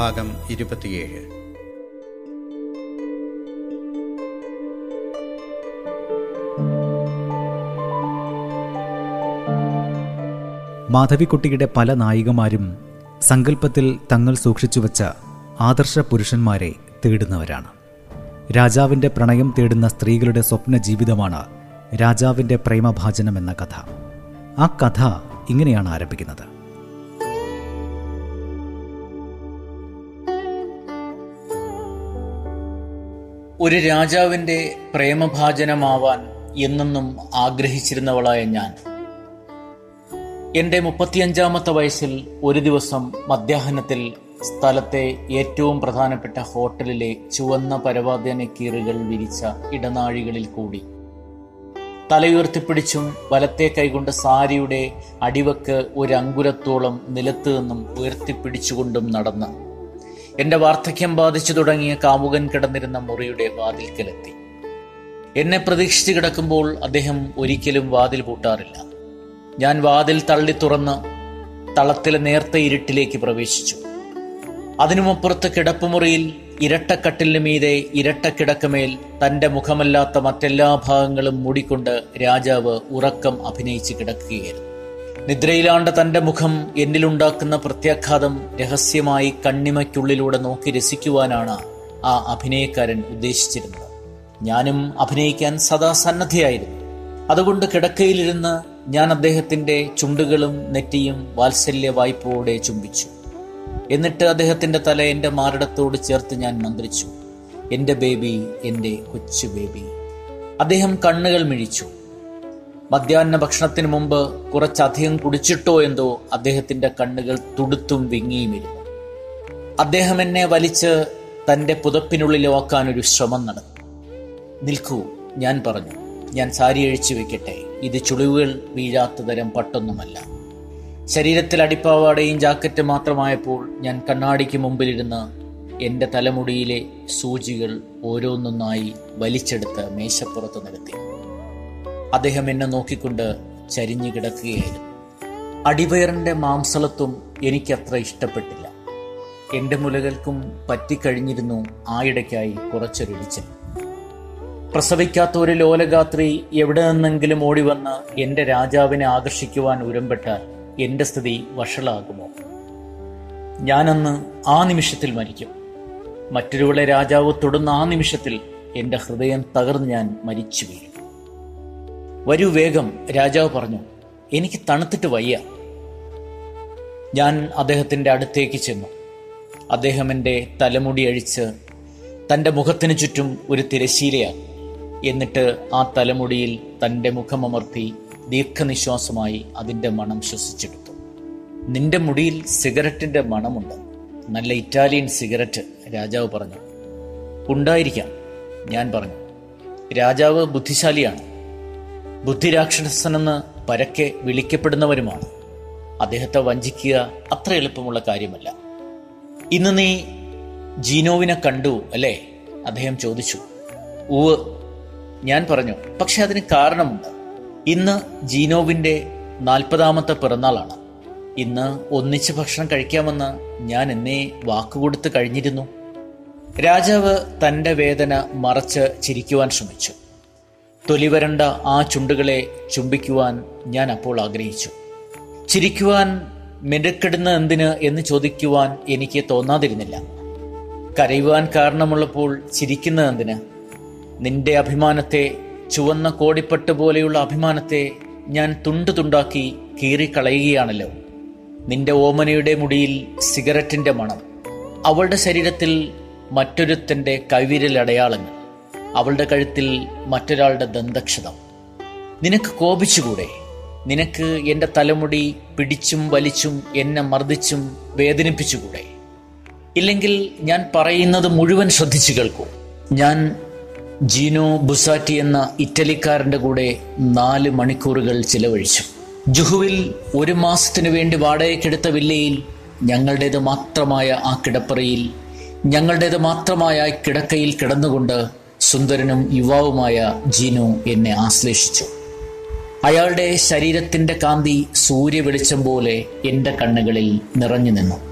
ഭാഗം ഇരുപത്തിയേഴ്. മാധവിക്കുട്ടിയുടെ പല നായികമാരും സങ്കല്പത്തിൽ തങ്ങൾ സൂക്ഷിച്ചുവച്ച ആദർശ പുരുഷന്മാരെ തേടുന്നവരാണ്. രാജാവിന്റെ പ്രണയം തേടുന്ന സ്ത്രീകളുടെ സ്വപ്ന ജീവിതമാണ് രാജാവിന്റെ പ്രേമഭാജനം എന്ന കഥ. ആ കഥ ഇങ്ങനെയാണ് ആരംഭിക്കുന്നത്. ഒരു രാജാവിന്റെ പ്രേമഭാജനമാവാൻ എന്നെന്നും ആഗ്രഹിച്ചിരുന്നവളായ ഞാൻ. എന്റെ മുപ്പത്തിയഞ്ചാമത്തെ വയസ്സിൽ ഒരു ദിവസം മധ്യാഹ്നത്തിൽ സ്ഥലത്തെ ഏറ്റവും പ്രധാനപ്പെട്ട ഹോട്ടലിലെ ചുവന്ന പരവാദന കീറുകൾ വിരിച്ച ഇടനാഴികളിൽ കൂടി. തലയുയർത്തിപ്പിടിച്ചും വലത്തെ കൈകൊണ്ട് സാരിയുടെ അടിവക്ക് ഒരു അങ്കുരത്തോളം നിലത്ത് നിന്നും ഉയർത്തിപ്പിടിച്ചുകൊണ്ടും നടന്ന് എന്റെ വാർദ്ധക്യം ബാധിച്ചു തുടങ്ങിയ കാമുകൻ കിടന്നിരുന്ന മുറിയുടെ വാതിൽക്കലെത്തി. എന്നെ പ്രതീക്ഷിച്ചു കിടക്കുമ്പോൾ അദ്ദേഹം ഒരിക്കലും വാതിൽ പൂട്ടാറില്ല. ഞാൻ വാതിൽ തള്ളി തുറന്ന് തളത്തിലെ നേർത്ത ഇരുട്ടിലേക്ക് പ്രവേശിച്ചു. അതിനുമപ്പുറത്ത് കിടപ്പുമുറിയിൽ ഇരട്ടക്കട്ടിലിന് മീതെ ഇരട്ടക്കിടക്കമേൽ തന്റെ മുഖമല്ലാത്ത മറ്റെല്ലാ ഭാഗങ്ങളും മൂടിക്കൊണ്ട് രാജാവ് ഉറക്കം അഭിനയിച്ച് കിടക്കുകയായിരുന്നു. നിദ്രയിലാണ്ട തന്റെ മുഖം എന്നിലുണ്ടാക്കുന്ന പ്രത്യാഘാതം രഹസ്യമായി കണ്ണിമയ്ക്കുള്ളിലൂടെ നോക്കി രസിക്കുവാനാണ് ആ അഭിനയക്കാരൻ ഉദ്ദേശിച്ചിരുന്നത്. ഞാനും അഭിനയിക്കാൻ സദാ സന്നദ്ധയായിരുന്നു. അതുകൊണ്ട് കിടക്കയിലിരുന്ന് ഞാൻ അദ്ദേഹത്തിന്റെ ചുണ്ടുകളും നെറ്റിയും വാത്സല്യ വായ്പയോടെ ചുംബിച്ചു. എന്നിട്ട് അദ്ദേഹത്തിന്റെ തല എന്റെ മാറിടത്തോട് ചേർത്ത് ഞാൻ മന്ത്രിച്ചു. എന്റെ ബേബി എന്റെ കൊച്ചു ബേബി. അദ്ദേഹം കണ്ണുകൾ മിഴിച്ചു. മധ്യാഹ്ന ഭക്ഷണത്തിന് മുമ്പ് കുറച്ചധികം കുടിച്ചിട്ടോ എന്തോ അദ്ദേഹത്തിന്റെ കണ്ണുകൾ തുടുത്തും വിങ്ങിയുമിരുന്നു അദ്ദേഹം എന്നെ വലിച്ച് തന്റെ പുതപ്പിനുള്ളിൽ പുതപ്പിനുള്ളിലാക്കാൻ ഒരു ശ്രമം നടന്നു നിൽക്കൂ ഞാൻ പറഞ്ഞു. ഞാൻ സാരി അഴിച്ചു വെക്കട്ടെ. ഇത് ചുളിവുകൾ വീഴാത്ത തരം പട്ടൊന്നുമല്ല. ശരീരത്തിൽ അടിപ്പാവാടയും ജാക്കറ്റ് മാത്രമായപ്പോൾ ഞാൻ കണ്ണാടിക്ക് മുമ്പിലിരുന്ന് എന്റെ തലമുടിയിലെ സൂചികൾ ഓരോന്നൊന്നായി വലിച്ചെടുത്ത് മേശപ്പുറത്ത് നിരത്തി. അദ്ദേഹം എന്നെ നോക്കിക്കൊണ്ട് ചരിഞ്ഞു കിടക്കുകയായിരുന്നു. അടിവയറിന്റെ മാംസളത്വം എനിക്കത്ര ഇഷ്ടപ്പെട്ടില്ല. എന്റെ മുലകൾക്കും പറ്റിക്കഴിഞ്ഞിരുന്നു ആയിടയ്ക്കായി കുറച്ചൊരിടിച്ച് പ്രസവിക്കാത്ത ഒരു ലോലഗാത്രി എവിടെ നിന്നെങ്കിലും ഓടി വന്ന് എന്റെ രാജാവിനെ ആകർഷിക്കുവാൻ ഉരമ്പെട്ടാൽ എന്റെ സ്ഥിതി വഷളാകുമോ? ഞാനന്ന് ആ നിമിഷത്തിൽ മരിക്കും. മറ്റൊരുവളെ രാജാവ് തൊടുന്ന ആ നിമിഷത്തിൽ എന്റെ ഹൃദയം തകർന്ന് ഞാൻ മരിച്ചു വീഴും വരൂ വേഗം രാജാവ് പറഞ്ഞു. എനിക്ക് തണുത്തിട്ട് വയ്യ. ഞാൻ അദ്ദേഹത്തിന്റെ അടുത്തേക്ക് ചെന്നു. അദ്ദേഹം എന്റെ തലമുടി അഴിച്ച് തന്റെ മുഖത്തിന് ചുറ്റും ഒരു തിരശീലയാണ് എന്നിട്ട് ആ തലമുടിയിൽ തന്റെ മുഖമമർത്തി ദീർഘനിശ്വാസമായി അതിന്റെ മണം ശ്വസിച്ചെടുത്തു. നിന്റെ മുടിയിൽ സിഗരറ്റിന്റെ മണമുണ്ട്. നല്ല ഇറ്റാലിയൻ സിഗരറ്റ് രാജാവ് പറഞ്ഞു. ഉണ്ടായിരിക്കാം ഞാൻ പറഞ്ഞു. രാജാവ് ബുദ്ധിശാലിയാണ്. ബുദ്ധിരാക്ഷസനെന്ന് പരക്കെ വിളിക്കപ്പെടുന്നവരുമാണ്. അദ്ദേഹത്തെ വഞ്ചിക്കുക അത്ര എളുപ്പമുള്ള കാര്യമല്ല. ഇന്ന് നീ ജീനോവിനെ കണ്ടു അല്ലേ? അദ്ദേഹം ചോദിച്ചു. ഉവ് ഞാൻ പറഞ്ഞു. പക്ഷെ അതിന് കാരണമുണ്ട്. ഇന്ന് ജീനോവിന്റെ നാൽപ്പതാമത്തെ പിറന്നാളാണ്. ഇന്ന് ഒന്നിച്ച് ഭക്ഷണം കഴിക്കാമെന്ന് ഞാൻ എന്നെ വാക്കുകൊടുത്ത് കഴിഞ്ഞിരുന്നു. രാജാവ് തന്റെ വേദന മറച്ച് ചിരിക്കുവാൻ ശ്രമിച്ചു. തൊലിവരണ്ട ആ ചുണ്ടുകളെ ചുംബിക്കുവാൻ ഞാൻ അപ്പോൾ ആഗ്രഹിച്ചു. ചിരിക്കുവാൻ മെടുക്കെടുന്ന എന്തിന് എന്ന് ചോദിക്കുവാൻ എനിക്ക് തോന്നാതിരുന്നില്ല. കരയുവാൻ കാരണമുള്ളപ്പോൾ ചിരിക്കുന്ന എന്തിന്? നിന്റെ അഭിമാനത്തെ ചുവന്ന കോടിപ്പട്ട് പോലെയുള്ള അഭിമാനത്തെ ഞാൻ തുണ്ടു തുണ്ടാക്കി കീറിക്കളയുകയാണല്ലോ. നിന്റെ ഓമനയുടെ മുടിയിൽ സിഗരറ്റിന്റെ മണം. അവളുടെ ശരീരത്തിൽ മറ്റൊരുത്തന്റെ കൈവിരൽ അടയാളങ്ങൾ അവളുടെ കഴുത്തിൽ മറ്റൊരാളുടെ ദന്തക്ഷതം. നിനക്ക് കോപിച്ചുകൂടെ? നിനക്ക് എന്റെ തലമുടി പിടിച്ചും വലിച്ചും എന്നെ മർദ്ദിച്ചും വേദനിപ്പിച്ചുകൂടെ? ഇല്ലെങ്കിൽ ഞാൻ പറയുന്നത് മുഴുവൻ ശ്രദ്ധിച്ചു കേൾക്കൂ. ഞാൻ ജീനോ ബുസാറ്റി എന്ന ഇറ്റലിക്കാരന്റെ കൂടെ നാല് മണിക്കൂറുകൾ ചിലവഴിച്ചു. ജുഹുവിൽ ഒരു മാസത്തിനു വേണ്ടി വാടകയ്ക്കെടുത്ത വില്ലയിൽ ഞങ്ങളുടേത് മാത്രമായ ആ കിടപ്പറയിൽ ഞങ്ങളുടേത് മാത്രമായ കിടക്കയിൽ കിടന്നുകൊണ്ട് സുന്ദരനും യുവാവുമായ ജീനു എന്നെ ആശ്ലേഷിച്ചു. അയാളുടെ ശരീരത്തിന്റെ കാന്തി സൂര്യവെളിച്ചം പോലെ എന്റെ കണ്ണുകളിൽ നിറഞ്ഞു നിന്നു.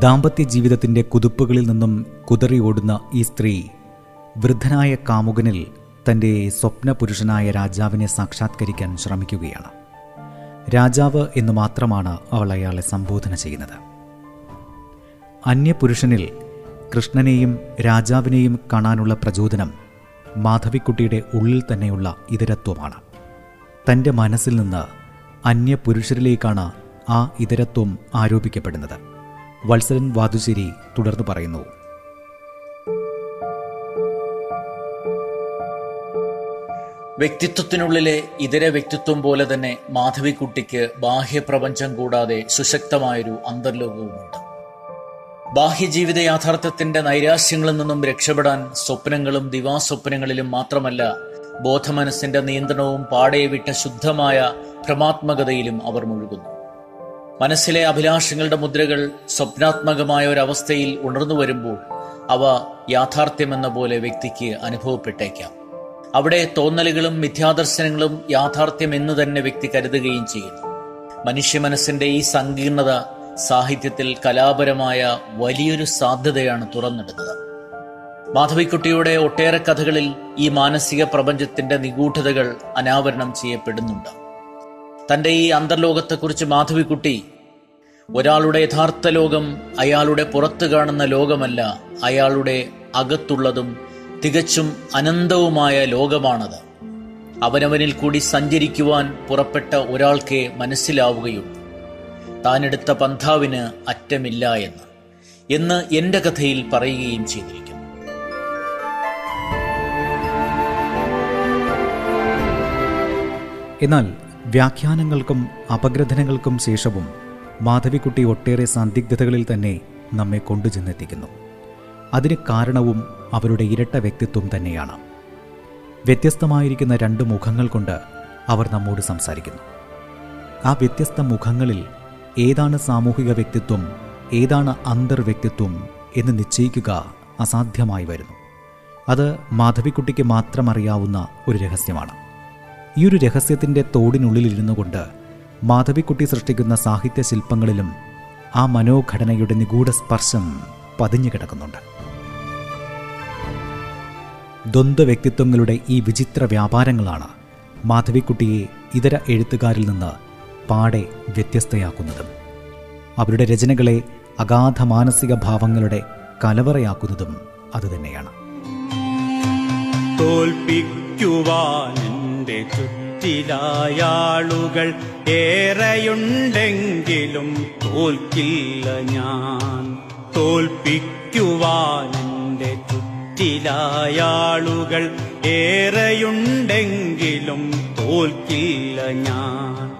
ദാമ്പത്യ ജീവിതത്തിന്റെ കുതിപ്പുകളിൽ നിന്നും കുതറി ഓടുന്ന ഈ സ്ത്രീ വൃദ്ധനായ കാമുകനിൽ തന്റെ സ്വപ്ന പുരുഷനായ രാജാവിനെ സാക്ഷാത്കരിക്കാൻ ശ്രമിക്കുകയാണ്. രാജാവ് എന്ന് മാത്രമാണ് അവൾ അയാളെ സംബോധന ചെയ്യുന്നത്. അന്യപുരുഷനിൽ കൃഷ്ണനെയും രാജാവിനെയും കാണാനുള്ള പ്രചോദനം മാധവിക്കുട്ടിയുടെ ഉള്ളിൽ തന്നെയുള്ള ഇതരത്വമാണ്. തന്റെ മനസ്സിൽ നിന്ന് അന്യപുരുഷരിലേക്കാണ് ആ ഇതരത്വം ആരോപിക്കപ്പെടുന്നത്. വത്സരൻ വാതുശ്ശേരി തുടർന്ന് പറയുന്നു വ്യക്തിത്വത്തിനുള്ളിലെ ഇതര വ്യക്തിത്വം പോലെ തന്നെ മാധവിക്കുട്ടിക്ക് ബാഹ്യപ്രപഞ്ചം കൂടാതെ സുശക്തമായൊരു അന്തർലോകവുമുണ്ട്. ബാഹ്യജീവിത യാഥാർത്ഥ്യത്തിന്റെ നൈരാശ്യങ്ങളിൽ നിന്നും രക്ഷപ്പെടാൻ സ്വപ്നങ്ങളും ദിവാസ്വപ്നങ്ങളിലും മാത്രമല്ല ബോധമനസ്സിന്റെ നിയന്ത്രണവും പാടെ വിട്ട ശുദ്ധമായ ഭ്രമാത്മകതയിലും അവർ മുഴുകുന്നു. മനസ്സിലെ അഭിലാഷങ്ങളുടെ മുദ്രകൾ സ്വപ്നാത്മകമായ ഒരവസ്ഥയിൽ ഉണർന്നു വരുമ്പോൾ അവ യാഥാർത്ഥ്യമെന്ന പോലെ വ്യക്തിക്ക് അനുഭവപ്പെട്ടേക്കാം. അവിടെ തോന്നലുകളും മിഥ്യാദർശനങ്ങളും യാഥാർത്ഥ്യം എന്ന് തന്നെ വ്യക്തി കരുതുകയും ചെയ്യുന്നു. മനുഷ്യ മനസ്സിന്റെ ഈ സങ്കീർണത സാഹിത്യത്തിൽ കലാപരമായ വലിയൊരു സാധ്യതയാണ് തുറന്നിടുന്നത് മാധവിക്കുട്ടിയുടെ ഒട്ടേറെ കഥകളിൽ ഈ മാനസിക പ്രപഞ്ചത്തിന്റെ നിഗൂഢതകൾ അനാവരണം ചെയ്യപ്പെടുന്നുണ്ട്. തന്റെ ഈ അന്തർലോകത്തെക്കുറിച്ച് മാധവിക്കുട്ടി ഒരാളുടെ യഥാർത്ഥ ലോകം അയാളുടെ പുറത്തു കാണുന്ന ലോകമല്ല അയാളുടെ അകത്തുള്ളതും തികച്ചും അനന്തവുമായ ലോകമാണത്. അവനവനിൽ കൂടി സഞ്ചരിക്കുവാൻ പുറപ്പെട്ട ഒരാൾക്കേ മനസ്സിലാവുകയുള്ളൂ. താനെടുത്ത പന്ഥാവിന് അറ്റമില്ല എന്ന്. എന്ന് എന്റെ കഥയിൽ പറയുകയും ചെയ്തിരിക്കുന്നു. എന്നാൽ വ്യാഖ്യാനങ്ങൾക്കും അപഗ്രഥനങ്ങൾക്കും ശേഷവും മാധവിക്കുട്ടി ഒട്ടേറെ സന്ദിഗ്ധതകളിൽ തന്നെ നമ്മെ കൊണ്ടുചെന്നെത്തിക്കുന്നു. അതിന് കാരണവും അവരുടെ ഇരട്ട വ്യക്തിത്വം തന്നെയാണ്. വ്യത്യസ്തമായിരിക്കുന്ന രണ്ട് മുഖങ്ങൾ കൊണ്ട് അവർ നമ്മോട് സംസാരിക്കുന്നു. ആ വ്യത്യസ്ത മുഖങ്ങളിൽ ഏതാണ് സാമൂഹിക വ്യക്തിത്വം ഏതാണ് അന്തർവ്യക്തിത്വം എന്ന് നിശ്ചയിക്കുക അസാധ്യമായി വരുന്നു. അത് മാധവിക്കുട്ടിക്ക് മാത്രം അറിയാവുന്ന ഒരു രഹസ്യമാണ്. ഈ ഒരു രഹസ്യത്തിന്റെ തോടിനുള്ളിലിരുന്നു കൊണ്ട് മാധവിക്കുട്ടി സൃഷ്ടിക്കുന്ന സാഹിത്യ ശില്പങ്ങളിലും ആ മനോഘടനയുടെ നിഗൂഢ സ്പർശം പതിഞ്ഞു കിടക്കുന്നുണ്ട്. ദ്വന്ദ്വ വ്യക്തിത്വങ്ങളുടെ ഈ വിചിത്ര വ്യാപാരങ്ങളാണ് മാധവിക്കുട്ടിയെ ഇതര എഴുത്തുകാരിൽ നിന്ന് പാടെ വ്യത്യസ്തയാക്കുന്നതും. അവരുടെ രചനകളെ അഗാധ മാനസിക ഭാവങ്ങളുടെ കലവറയാക്കുന്നതും അതുതന്നെയാണ് തോൽപ്പിക്കുവാൻ ചുറ്റിലായാളുകൾ ഏറെയുണ്ടെങ്കിലും തോൽക്കില്ല ഞാൻ. തോൽപ്പിക്കുവാൻ ചുറ്റിലായാളുകൾ ഏറെയുണ്ടെങ്കിലും തോൽക്കില്ല ഞാൻ.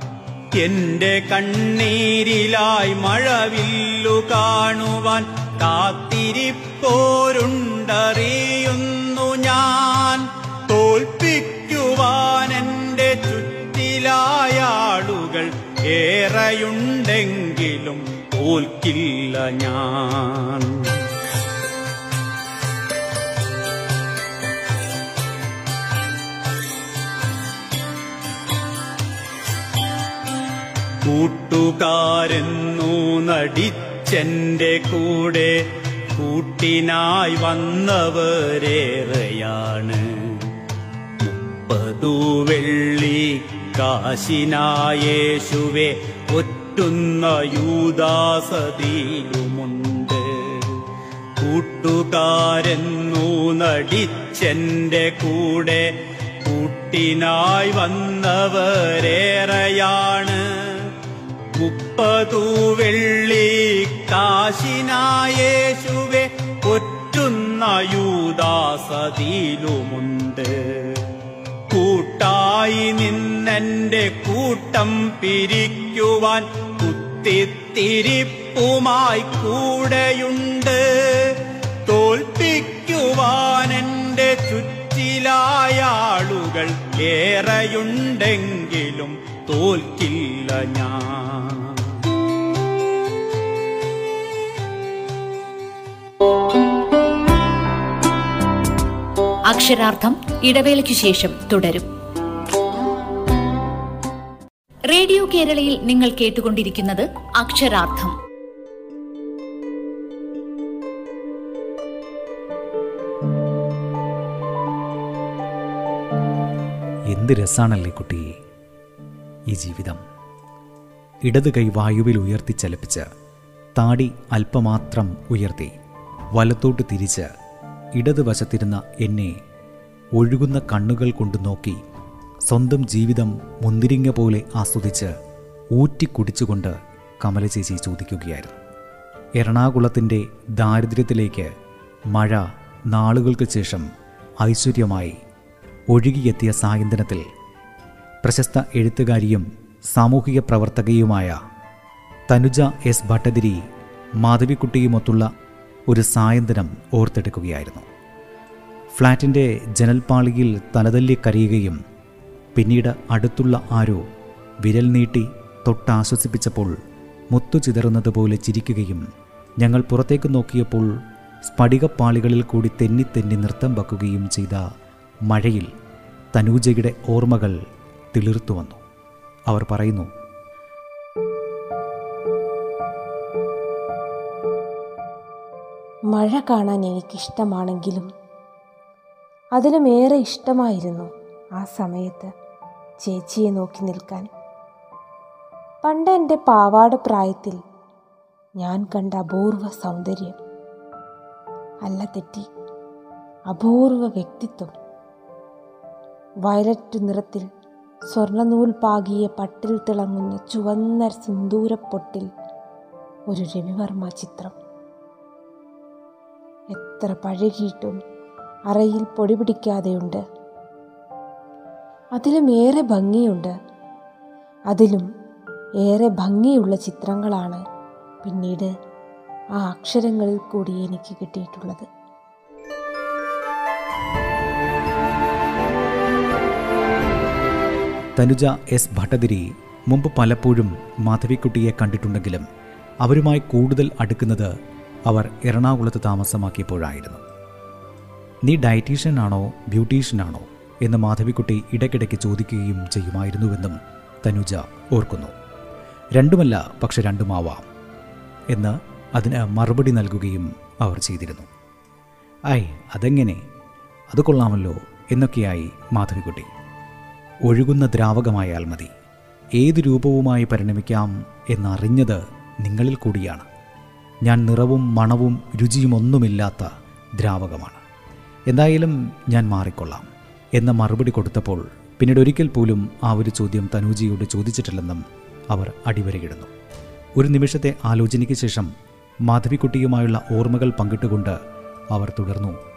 എന്റെ കണ്ണീരിലായി മഴവില്ലു കാണുവാൻ കാത്തിരിപ്പോരുണ്ടറിയുന്നു ഞാൻ. തോൽപ്പിക്കുവാൻ എന്റെ ചുറ്റിലായാളുകൾ ഏറെയുണ്ടെങ്കിലും തോൽക്കില്ല ഞാൻ. കൂട്ടുകാരെന്നു നടിച്ചെന്റെ കൂടെ കൂട്ടിനായി വന്നവരേറെയാണ്. മുപ്പതു വെള്ളി കാശിനായേശുവെ ഒറ്റുന്ന യൂദാസതിയിലുമുണ്ട് കൂട്ടുകാരെന്നു നടിച്ചെന്റെ കൂടെ കൂട്ടിനായി വന്നവരേറെയാണ്. മുപ്പതു വെള്ളി കാശിനായേശുവെ ഒറ്റുന്ന യൂദാസതിയിലുമുണ്ട് കൂട്ടായി നിന്നെന്റെ കൂട്ടം പിരിക്കുവാൻ കുത്തിത്തിരിപ്പുമായി കൂടെയുണ്ട്. തോൽപ്പിക്കുവാൻ എന്റെ ചുറ്റിലായ ആളുകൾ ഏറെയുണ്ടെങ്കിലും തോൽക്കില്ല ഞാൻ. അക്ഷരാർത്ഥം ഇടവേളയ്ക്ക് ശേഷം തുടരും. റേഡിയോ കേരളയിൽ നിങ്ങൾ കേട്ടുകൊണ്ടിരിക്കുന്നത് അക്ഷരാർത്ഥം. എന്ത് രസാണല്ലേ കുട്ടി? ഈ ജീവിതം. ഇടത് കൈ വായുവിൽ ഉയർത്തി ചലിപ്പിച്ച് താടി അല്പമാത്രം ഉയർത്തി വലത്തോട്ട് തിരിച്ച് ഇടതുവശത്തിരുന്ന എന്നെ ഒഴുകുന്ന കണ്ണുകൾ കൊണ്ട് നോക്കി സ്വന്തം ജീവിതം മുന്തിരിങ്ങ പോലെ ആസ്വദിച്ച് ഊറ്റിക്കുടിച്ചുകൊണ്ട് കമല ചേച്ചി ചോദിക്കുകയായിരുന്നു. എറണാകുളത്തിന്റെ ദാരിദ്ര്യത്തിലേക്ക് മഴ നാളുകൾക്ക് ശേഷം ഐശ്വര്യമായി ഒഴുകിയെത്തിയ സായന്തനത്തിൽ പ്രശസ്ത എഴുത്തുകാരിയും സാമൂഹിക പ്രവർത്തകയുമായ തനുജ എസ് ഭട്ടതിരി മാധവിക്കുട്ടിയുമൊത്തുള്ള ഒരു സായന്തനം ഓർത്തെടുക്കുകയായിരുന്നു. ഫ്ളാറ്റിന്റെ ജനൽപ്പാളിയിൽ തലതല്ലി കരയുകയും പിന്നീട് അടുത്തുള്ള ആരോ വിരൽ നീട്ടി തൊട്ടാശ്വസിപ്പിച്ചപ്പോൾ മുത്തു ചിതറുന്നത് പോലെ ചിരിക്കുകയും ഞങ്ങൾ പുറത്തേക്ക് നോക്കിയപ്പോൾ സ്ഫടികപ്പാളികളിൽ കൂടി തെന്നി തെന്നി നൃത്തം വയ്ക്കുകയും ചെയ്ത മഴയിൽ തനൂജയുടെ ഓർമ്മകൾ തിളിർത്തു വന്നു. അവർ പറയുന്നു മഴ കാണാൻ എനിക്കിഷ്ടമാണെങ്കിലും അതിലുമേറെ ഇഷ്ടമായിരുന്നു ആ സമയത്ത് ചേച്ചിയെ നോക്കി നിൽക്കാൻ. പണ്ട് എന്റെ പാവാട പ്രായത്തിൽ ഞാൻ കണ്ട അപൂർവ സൗന്ദര്യം അല്ല തെറ്റി അപൂർവ വ്യക്തിത്വം. വയലറ്റ് നിറത്തിൽ സ്വർണനൂൽ പാകിയ പട്ടിൽ തിളങ്ങുന്ന ചുവന്ന സിന്ദൂരപ്പൊട്ടിൽ ഒരു രവിവർമ്മ ചിത്രം. എത്ര പഴകിയിട്ടും അറയിൽ പൊടി പിടിക്കാതെയുണ്ട്. അതിലും ഏറെ ഭംഗിയുണ്ട്. അതിലും ഏറെ ഭംഗിയുള്ള ചിത്രങ്ങളാണ് പിന്നീട് ആ അക്ഷരങ്ങളിൽ കൂടി എനിക്ക് കിട്ടിയിട്ടുള്ളത്. തനുജ എസ്. ഭട്ടതിരി മുമ്പ് പലപ്പോഴും മാധവിക്കുട്ടിയെ കണ്ടിട്ടുണ്ടെങ്കിലും അവരുമായി കൂടുതൽ അടുക്കുന്നത് അവർ എറണാകുളത്ത് താമസമാക്കിയപ്പോഴായിരുന്നു. നീ ഡയറ്റീഷ്യനാണോ ബ്യൂട്ടീഷ്യനാണോ? എന്ന് മാധവിക്കുട്ടി ഇടയ്ക്കിടയ്ക്ക് ചോദിക്കുകയും ചെയ്യുമായിരുന്നുവെന്നും തനുജ ഓർക്കുന്നു. രണ്ടുമല്ല പക്ഷെ രണ്ടുമാവാം എന്ന് അതിന് മറുപടി നൽകുകയും അവർ ചെയ്തിരുന്നു. ഐ അതെങ്ങനെ? അത് കൊള്ളാമല്ലോ എന്നൊക്കെയായി മാധവിക്കുട്ടി. ഒഴുകുന്ന ദ്രാവകമായാൽ മതി. ഏത് രൂപവുമായി പരിണമിക്കാം എന്നറിഞ്ഞത് നിങ്ങളിൽ കൂടിയാണ്. ഞാൻ നിറവും മണവും രുചിയുമൊന്നുമില്ലാത്ത ദ്രാവകമാണ്. എന്തായാലും ഞാൻ മാറിക്കൊള്ളാം എന്ന മറുപടി കൊടുത്തപ്പോൾ പിന്നീട് ഒരിക്കൽ പോലും ആ ഒരു ചോദ്യം തനൂജിയോട് ചോദിച്ചിട്ടില്ലെന്നും അവർ അടിവരയിടുന്നു. ഒരു നിമിഷത്തെ ആലോചനയ്ക്ക് ശേഷം മാധവിക്കുട്ടിയുമായുള്ള ഓർമ്മകൾ പങ്കിട്ടുകൊണ്ട് അവർ തുടർന്നു.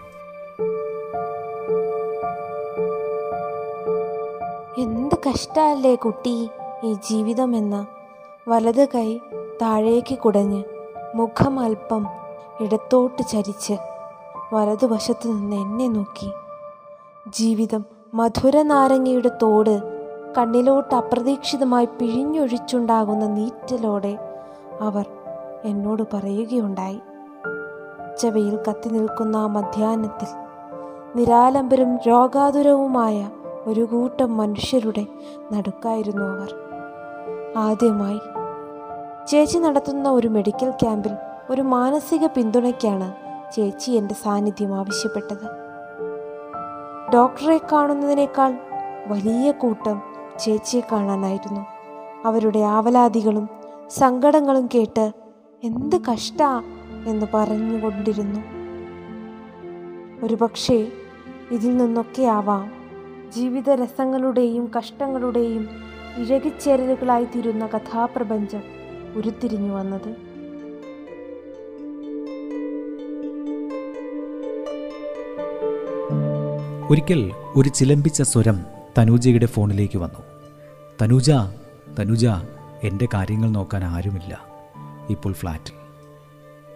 എന്ത് കഷ്ടല്ലേ കുട്ടി ഈ ജീവിതമെന്ന? വലത് കൈ താഴേക്ക് കുടഞ്ഞ് മുഖം അല്പം ഇടത്തോട്ട് ചരിച്ച് വലതുവശത്ത് നിന്ന് എന്നെ നോക്കി. ജീവിതം മധുര നാരങ്ങയുടെ തോട് കണ്ണിലോട്ട് അപ്രതീക്ഷിതമായി പിഴിഞ്ഞൊഴിച്ചുണ്ടാകുന്ന നീറ്റലോടെ അവർ എന്നോട് പറയുകയുണ്ടായി. ചവയിൽ കത്തി നിൽക്കുന്ന ആ മധ്യാഹ്നത്തിൽ നിരാലംബരും രോഗാതുരവുമായ ഒരു കൂട്ടം മനുഷ്യരുടെ നടുക്കായിരുന്നു അവർ. ആദ്യമായി ചേച്ചി നടത്തുന്ന ഒരു മെഡിക്കൽ ക്യാമ്പിൽ ഒരു മാനസിക പിന്തുണയ്ക്കാണ് ചേച്ചി എന്റെ സാന്നിധ്യം ആവശ്യപ്പെട്ടത്. ഡോക്ടറെ കാണുന്നതിനേക്കാൾ വലിയ കൂട്ടം ചേച്ചിയെ കാണാനായിരുന്നു. അവരുടെ ആവലാതികളും സങ്കടങ്ങളും കേട്ട് എന്ത് കഷ്ട എന്ന് പറഞ്ഞുകൊണ്ടിരുന്നു. ഒരുപക്ഷേ ഇതിൽ നിന്നൊക്കെ ആവാം ജീവിത രസങ്ങളുടെയും കഷ്ടങ്ങളുടെയും ഇഴകിച്ചേരലുകളായി തീരുന്ന കഥാപ്രപഞ്ചം ഉരുത്തിരിഞ്ഞു വന്നത്. ഒരിക്കൽ ഒരു ചിലമ്പിച്ച സ്വരം തനൂജയുടെ ഫോണിലേക്ക് വന്നു. തനൂജ തനുജ എന്റെ കാര്യങ്ങൾ നോക്കാൻ ആരുമില്ല. ഇപ്പോൾ ഫ്ലാറ്റിൽ.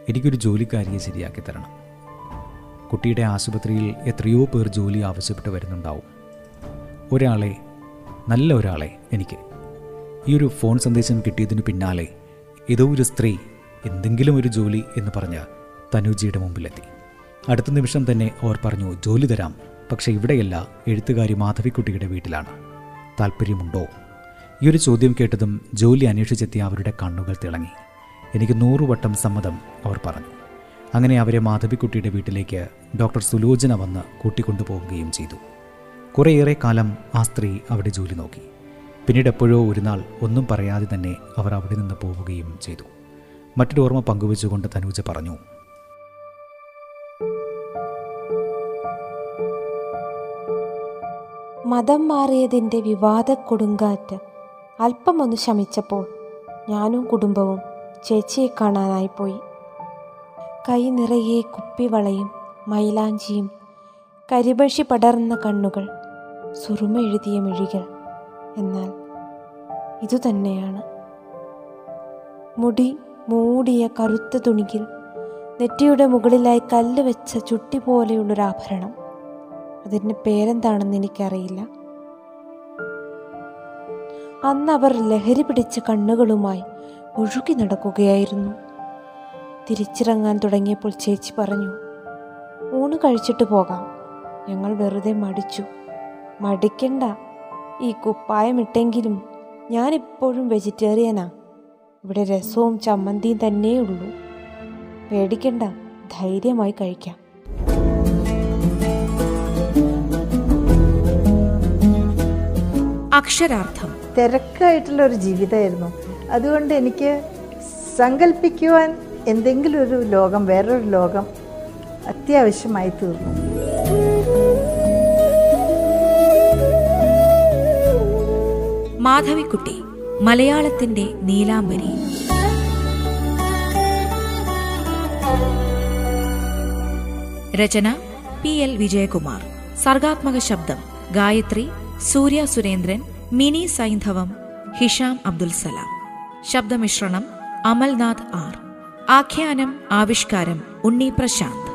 എനിക്കൊരു ജോലിക്കാരിയെ ശരിയാക്കി തരണം കുട്ടിയുടെ ആശുപത്രിയിൽ എത്രയോ പേർ ജോലി ആവശ്യപ്പെട്ട് വരുന്നുണ്ടാവും. ഒരാളെ നല്ല ഒരാളെ എനിക്ക്. ഈ ഒരു ഫോൺ സന്ദേശം കിട്ടിയതിന് പിന്നാലെ ഏതോ ഒരു സ്ത്രീ എന്തെങ്കിലും ഒരു ജോലി എന്ന് പറഞ്ഞ് തനുജിയുടെ മുമ്പിലെത്തി. അടുത്ത നിമിഷം തന്നെ അവർ പറഞ്ഞു ജോലി തരാം. പക്ഷേ ഇവിടെയല്ല എഴുത്തുകാരി മാധവിക്കുട്ടിയുടെ വീട്ടിലാണ്. താല്പര്യമുണ്ടോ ഈ ഒരു ചോദ്യം കേട്ടതും ജോലി അന്വേഷിച്ചെത്തിയ അവരുടെ കണ്ണുകൾ തിളങ്ങി. എനിക്ക് നൂറുവട്ടം സമ്മതം അവർ പറഞ്ഞു. അങ്ങനെ അവരെ മാധവിക്കുട്ടിയുടെ വീട്ടിലേക്ക് ഡോക്ടർ സുലോചന വന്ന് കൂട്ടിക്കൊണ്ടുപോവുകയും ചെയ്തു. കുറേയേറെ കാലം ആ സ്ത്രീ അവിടെ ജോലി നോക്കി. പിന്നീട് എപ്പോഴോ ഒരു നാൾ ഒന്നും പറയാതെ തന്നെ അവർ അവിടെ നിന്ന് പോവുകയും ചെയ്തു. മറ്റൊരു ഓർമ്മ പങ്കുവെച്ചുകൊണ്ട് തനൂജ പറഞ്ഞു മതം മാറിയതിന്റെ വിവാദ കൊടുങ്കാറ്റ് അല്പമൊന്ന് ശമിച്ചപ്പോൾ ഞാനും കുടുംബവും ചേച്ചിയെ കാണാനായി പോയി. കൈ നിറയെ കുപ്പിവളയും മൈലാഞ്ചിയും കരിപക്ഷി പടർന്ന കണ്ണുകൾ സുറുമ എഴുതിയ മിഴികൾ. എന്നാൽ ഇതുതന്നെയാണ് മുടി മൂടിയ കറുത്ത തുണിയിൽ നെറ്റിയുടെ മുകളിലായി കല്ല് വെച്ച ചുട്ടി പോലെയുള്ളൊരാഭരണം അതിന്റെ പേരെന്താണെന്ന് എനിക്കറിയില്ല. അന്ന് അവർ ലഹരി പിടിച്ച കണ്ണുകളുമായി ഒഴുകി നടക്കുകയായിരുന്നു. തിരിച്ചിറങ്ങാൻ തുടങ്ങിയപ്പോൾ ചേച്ചി പറഞ്ഞു ഊണ് കഴിച്ചിട്ട് പോകാം. ഞങ്ങൾ വെറുതെ മടിച്ചു. മടിക്കണ്ട. ഈ കുപ്പായം ഇട്ടെങ്കിലും ഞാനിപ്പോഴും വെജിറ്റേറിയനാ. ഇവിടെ രസവും ചമ്മന്തിയും തന്നെ ഉള്ളൂ. പേടിക്കണ്ട ധൈര്യമായി കഴിക്കാം. അക്ഷരാർത്ഥം. തിരക്കായിട്ടുള്ള ഒരു ജീവിതമായിരുന്നു. അതുകൊണ്ട് എനിക്ക് സങ്കല്പിക്കുവാൻ എന്തെങ്കിലും ഒരു ലോകം വേറൊരു ലോകം അത്യാവശ്യമായി തീർന്നു മാധവിക്കുട്ടി മലയാളത്തിന്റെ നീലാംബരി. രചന പി എൽ വിജയകുമാർ. സർഗാത്മക ശബ്ദം ഗായത്രി സൂര്യ സുരേന്ദ്രൻ മിനി സൈന്ധവം ഹിഷാം അബ്ദുൽ സലാം. ശബ്ദമിശ്രണം അമൽനാഥ് ആർ. ആഖ്യാനം ആവിഷ്കാരം ഉണ്ണി പ്രശാന്ത്.